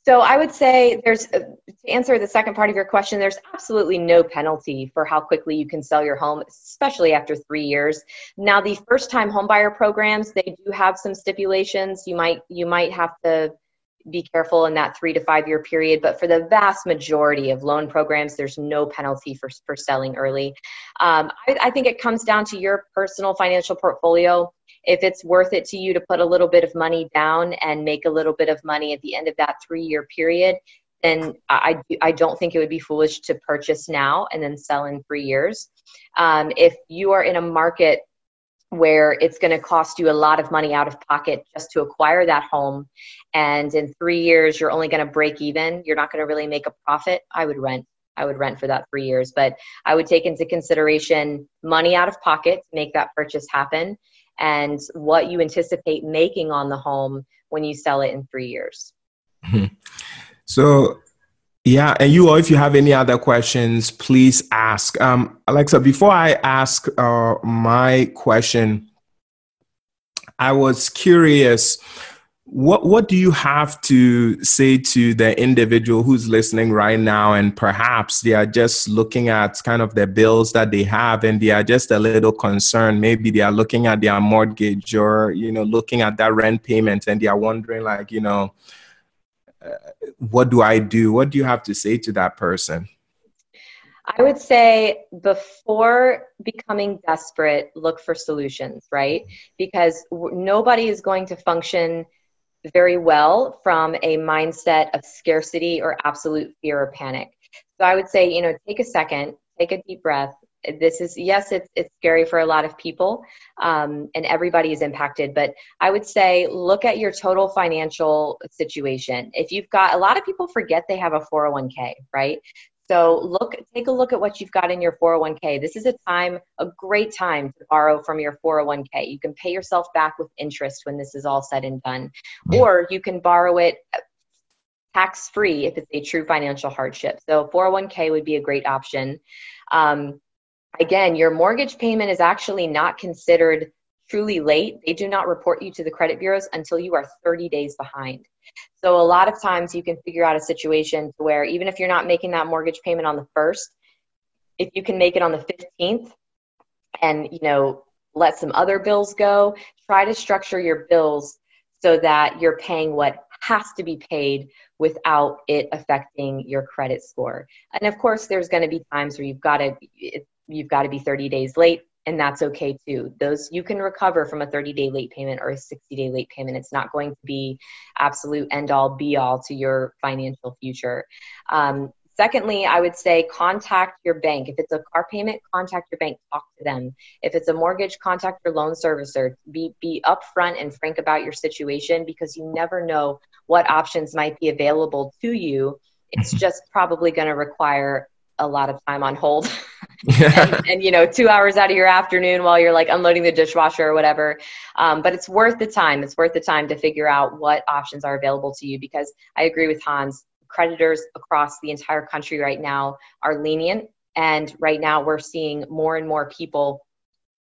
so I would say there's uh, to answer the second part of your question, there's absolutely no penalty for how quickly you can sell your home, especially after three years. Now the first time homebuyer programs, they do have some stipulations. You might you might have to be careful in that three to five year period. But for the vast majority of loan programs, there's no penalty for, for selling early. Um, I, I think it comes down to your personal financial portfolio if it's worth it to you to put a little bit of money down and make a little bit of money at the end of that three year period, then I, I don't think it would be foolish to purchase now and then sell in three years. Um, if you are in a market where it's going to cost you a lot of money out of pocket just to acquire that home, and in three years you're only going to break even, you're not going to really make a profit, I would rent. I would rent for that three years. But I would take into consideration money out of pocket make that purchase happen and what you anticipate making on the home when you sell it in three years. Mm-hmm. So, yeah, and you all, if you have any other questions, please ask. Um, Alexa, before I ask uh, my question, I was curious what what do you have to say to the individual who's listening right now? And perhaps they are just looking at kind of the bills that they have and they are just a little concerned. Maybe they are looking at their mortgage or you know looking at that rent payment and they are wondering like you know uh, what do i do? What do you have to say to that person? I would say before becoming desperate, look for solutions, right? Because nobody is going to function very well from a mindset of scarcity or absolute fear or panic. So I would say, you know, take a second, take a deep breath. This is, yes, it's, it's scary for a lot of people um, and everybody is impacted, but I would say look at your total financial situation. If you've got, a lot of people forget they have a 401k, right? So look, take a look at what you've got in your 401k. This is a time, a great time to borrow from your 401k. You can pay yourself back with interest when this is all said and done, or you can borrow it tax free if it's a true financial hardship. So 401k would be a great option. Um, again, your mortgage payment is actually not considered truly late. They do not report you to the credit bureaus until you are 30 days behind. So a lot of times you can figure out a situation where even if you're not making that mortgage payment on the first, if you can make it on the 15th and you know let some other bills go, try to structure your bills so that you're paying what has to be paid without it affecting your credit score. And of course there's going to be times where you've got to you've got to be 30 days late and that's okay too. Those you can recover from a 30 day late payment or a 60 day late payment. It's not going to be absolute end all be all to your financial future. Um, secondly, I would say contact your bank. If it's a car payment, contact your bank, talk to them. If it's a mortgage, contact your loan servicer. Be be upfront and frank about your situation because you never know what options might be available to you. It's just probably going to require a lot of time on hold and, and, you know two hours out of your afternoon while you're like unloading the dishwasher or whatever. Um, but it's worth the time. It's worth the time to figure out what options are available to you because i agree with hans. Creditors across the entire country right now are lenient. And right now we're seeing more and more people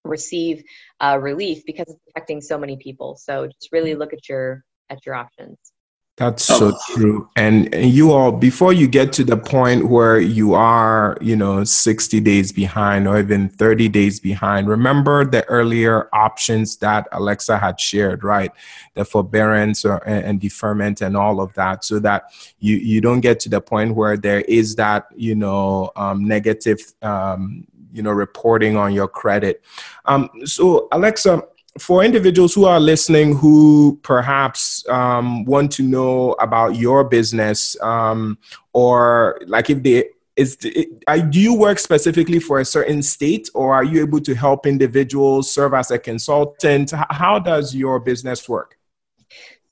receive uh, relief because it's affecting so many people. So just really look at your at your options that's so oh. true. And, and, you all, before you get to the point where you are, you know, 60 days behind or even 30 days behind, remember the earlier options that Alexa had shared, right? The forbearance or, and deferment and all of that, so that you, you don't get to the point where there is that, you know, um, negative, um, you know, reporting on your credit. Um, so, Alexa, for individuals who are listening who perhaps um, want to know about your business um, or like if they is it, do you work specifically for a certain state or are you able to help individuals serve as a consultant? How does your business work?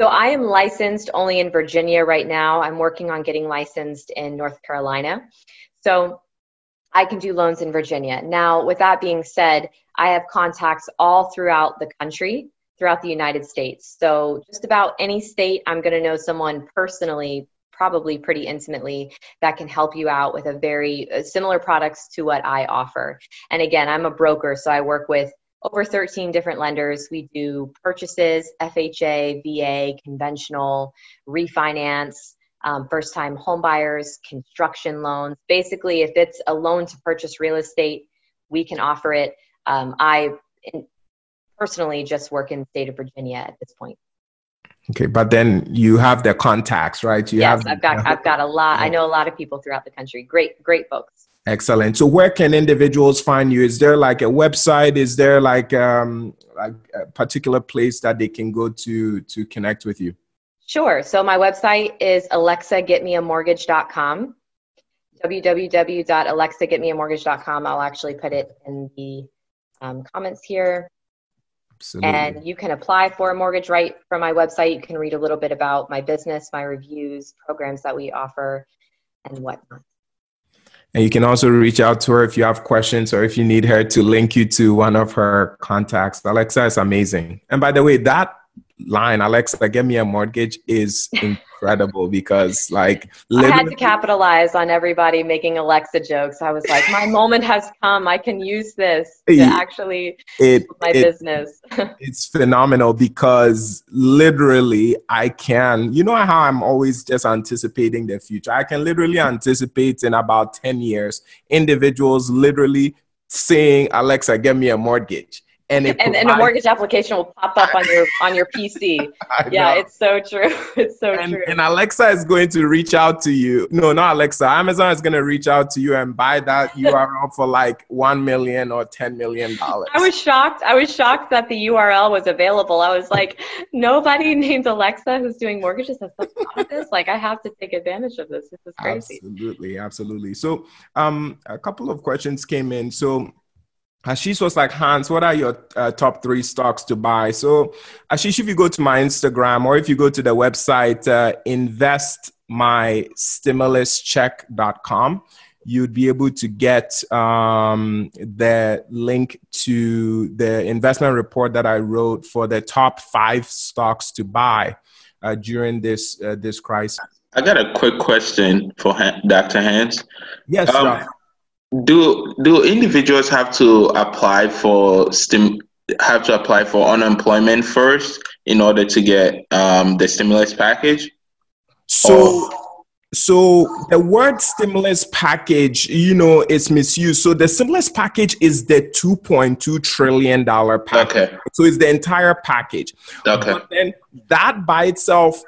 So i am licensed only in virginia right now. I'm working on getting licensed in north carolina. So I can do loans in Virginia. Now, with that being said, I have contacts all throughout the country, throughout the United States. So, just about any state, I'm going to know someone personally, probably pretty intimately, that can help you out with a very uh, similar products to what I offer. And again, I'm a broker, so I work with over 13 different lenders. We do purchases, FHA, VA, conventional, refinance um, first time homebuyers, construction loans. Basically, if it's a loan to purchase real estate, we can offer it. Um, I personally just work in the state of Virginia at this point. Okay, but then you have the contacts, right? You yes, have I've got I've got a lot. I know a lot of people throughout the country. Great, great folks. Excellent. So, where can individuals find you? Is there like a website? Is there like um like a particular place that they can go to to connect with you? Sure. So my website is alexagetmeamortgage.com. www.alexagetmeamortgage.com. I'll actually put it in the um, comments here. Absolutely. And you can apply for a mortgage right from my website. You can read a little bit about my business, my reviews, programs that we offer, and whatnot. And you can also reach out to her if you have questions or if you need her to link you to one of her contacts. Alexa is amazing. And by the way, that line, Alexa, get me a mortgage is incredible because like I had to capitalize on everybody making Alexa jokes. I was like, my moment has come. I can use this to actually it, my it, business. it's phenomenal because literally I can, you know how I'm always just anticipating the future. I can literally anticipate in about 10 years individuals literally saying, Alexa, get me a mortgage and, and, and, a mortgage application will pop up on your on your PC. yeah, it's so true. It's so and, true. And Alexa is going to reach out to you. No, not Alexa. Amazon is going to reach out to you and buy that URL for like one million or ten million dollars. I was shocked. I was shocked that the URL was available. I was like, nobody named Alexa who's doing mortgages has thought of this. Like, I have to take advantage of this. This is crazy. Absolutely, absolutely. So, um, a couple of questions came in. So Ashish was like, Hans, what are your uh, top three stocks to buy? So, Ashish, if you go to my Instagram or if you go to the website uh, investmyStimulusCheck.com, you'd be able to get um, the link to the investment report that I wrote for the top five stocks to buy uh, during this uh, this crisis. I got a quick question for Dr. Hans. Yes, um, do do individuals have to apply for stim have to apply for unemployment first in order to get um, the stimulus package? So. Or- so the word stimulus package, you know, is misused. So the stimulus package is the 2.2 trillion dollar package. Okay. So it's the entire package. Okay. But then that by itself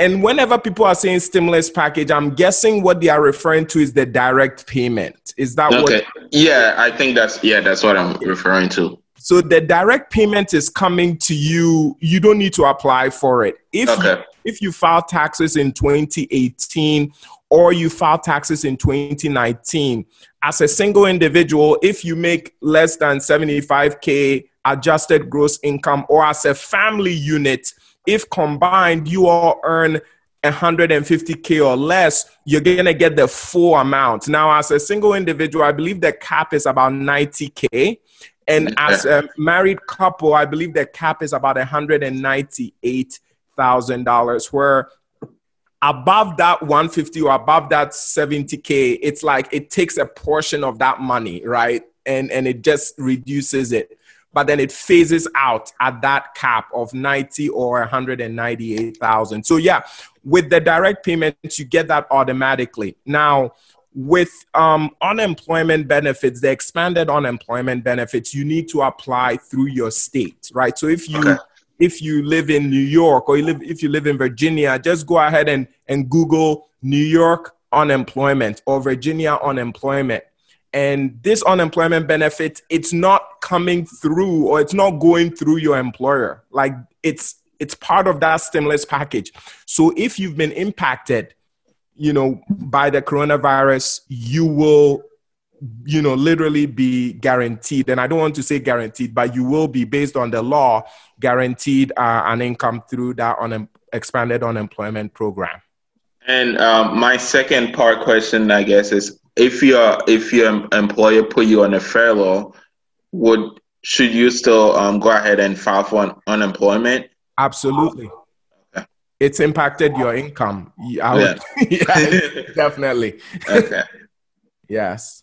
and whenever people are saying stimulus package, I'm guessing what they are referring to is the direct payment. Is that okay. what? Yeah, I think that's yeah, that's what I'm referring to. So the direct payment is coming to you. You don't need to apply for it. If okay. you, if you file taxes in 2018 or you file taxes in 2019 as a single individual, if you make less than 75k adjusted gross income or as a family unit if combined you all earn 150K or less, you're going to get the full amount. Now, as a single individual, I believe the cap is about 90K. And as a married couple, I believe the cap is about $198,000, where above that 150 or above that 70K, it's like it takes a portion of that money, right? And, and it just reduces it but then it phases out at that cap of 90 or 198,000. So yeah, with the direct payments, you get that automatically. Now, with um, unemployment benefits, the expanded unemployment benefits, you need to apply through your state, right? So if you okay. if you live in New York or you live if you live in Virginia, just go ahead and, and Google New York unemployment or Virginia unemployment and this unemployment benefit it's not coming through or it's not going through your employer. Like it's it's part of that stimulus package. So if you've been impacted you know by the coronavirus you will you know literally be guaranteed and i don't want to say guaranteed but you will be based on the law guaranteed uh, an income through that un- expanded unemployment program. And um, my second part question i guess is if your if your employer put you on a furlough, would should you still um, go ahead and file for un- unemployment? Absolutely. Okay. It's impacted your income. Would, yeah. yeah definitely. Okay. yes.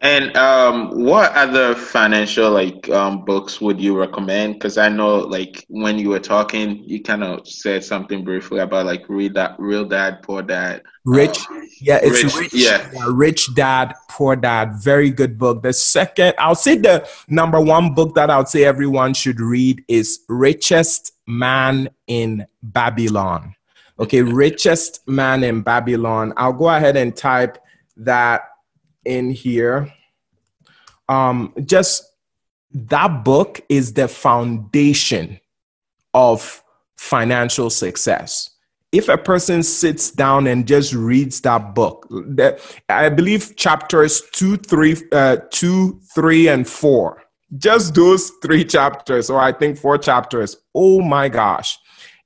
And um, what other financial like um, books would you recommend? Because I know like when you were talking, you kind of said something briefly about like read that real dad, poor dad. Rich, um, yeah, it's rich, rich, yeah. yeah, rich dad, poor dad. Very good book. The second, I'll say the number one book that I would say everyone should read is Richest Man in Babylon. Okay, Richest Man in Babylon. I'll go ahead and type that in here. Um, just that book is the foundation of financial success. If a person sits down and just reads that book, that I believe chapters two, three, uh, two, three, and four, just those three chapters, or I think four chapters. Oh my gosh,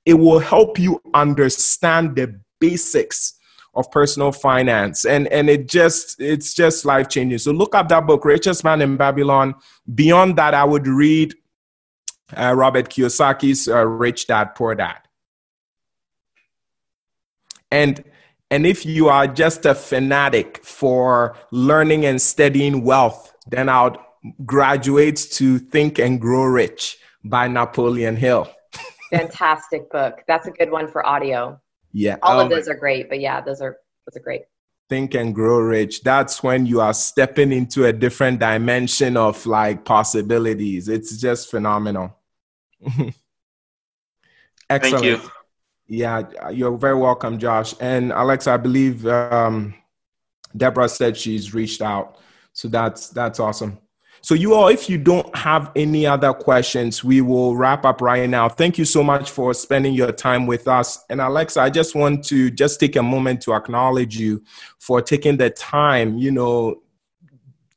it will help you understand the basics of personal finance. And and it just it's just life changing so look up that book richest man in babylon. Beyond that i would read uh, robert kiyosaki's uh, rich dad poor dad. And and if you are just a fanatic for learning and studying wealth then i would graduate to think and grow rich by napoleon hill. Fantastic book. That's a good one for audio yeah. All um, of those are great, but yeah, those are those are great. Think and grow rich. That's when you are stepping into a different dimension of like possibilities. It's just phenomenal. Excellent. Thank you. Yeah, you're very welcome, Josh. And Alexa, I believe um, Deborah said she's reached out. So that's that's awesome. So, you all, if you don't have any other questions, we will wrap up right now. Thank you so much for spending your time with us. And Alexa, I just want to just take a moment to acknowledge you for taking the time, you know,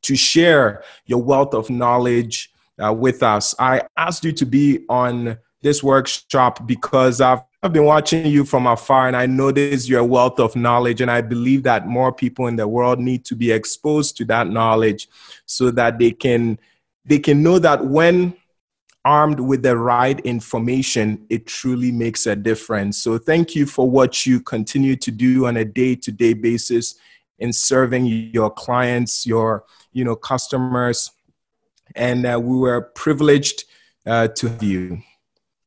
to share your wealth of knowledge uh, with us. I asked you to be on this workshop because I've I've been watching you from afar and I notice your wealth of knowledge. And I believe that more people in the world need to be exposed to that knowledge so that they can they can know that when armed with the right information, it truly makes a difference. So thank you for what you continue to do on a day-to-day basis in serving your clients, your you know customers, and uh, we were privileged uh, to have you.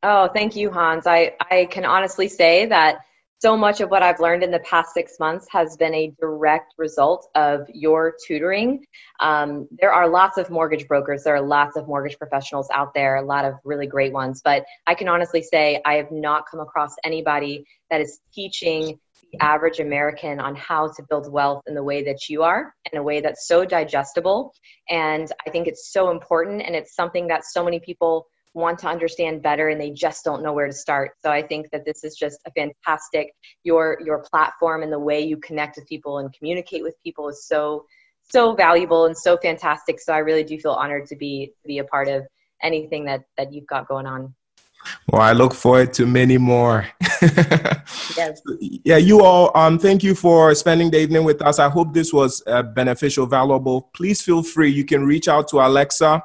Oh, thank you, Hans. I, I can honestly say that so much of what I've learned in the past six months has been a direct result of your tutoring. Um, there are lots of mortgage brokers, there are lots of mortgage professionals out there, a lot of really great ones, but I can honestly say I have not come across anybody that is teaching the average American on how to build wealth in the way that you are, in a way that's so digestible. And I think it's so important, and it's something that so many people want to understand better and they just don't know where to start. So I think that this is just a fantastic your your platform and the way you connect with people and communicate with people is so so valuable and so fantastic. So I really do feel honored to be to be a part of anything that that you've got going on. Well, I look forward to many more. yes. Yeah, you all, um, thank you for spending the evening with us. I hope this was uh, beneficial, valuable. Please feel free. You can reach out to Alexa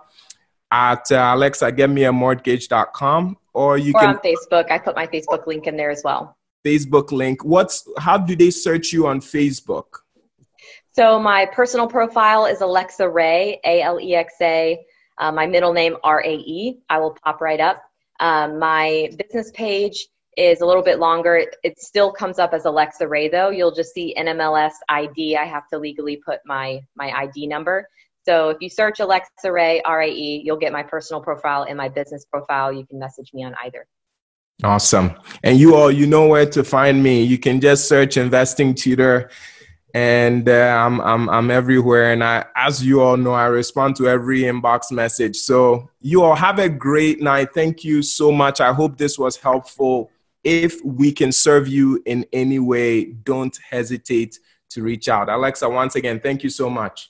at uh, alexa.getmeamortgage.com or you or can on Facebook. I put my Facebook link in there as well. Facebook link. What's how do they search you on Facebook? So my personal profile is Alexa Rae, A L E X A. Uh, my middle name R A E. I will pop right up. Um, my business page is a little bit longer. It, it, still comes up as Alexa Rae though. You'll just see NMLS ID. I have to legally put my my ID number. So if you search Alexa Rae R A E, you'll get my personal profile and my business profile. You can message me on either. Awesome. And you all, you know where to find me. You can just search Investing Tutor and uh, I'm, I'm, I'm everywhere. And I, as you all know, I respond to every inbox message. So you all have a great night. Thank you so much. I hope this was helpful. If we can serve you in any way, don't hesitate to reach out. Alexa, once again, thank you so much.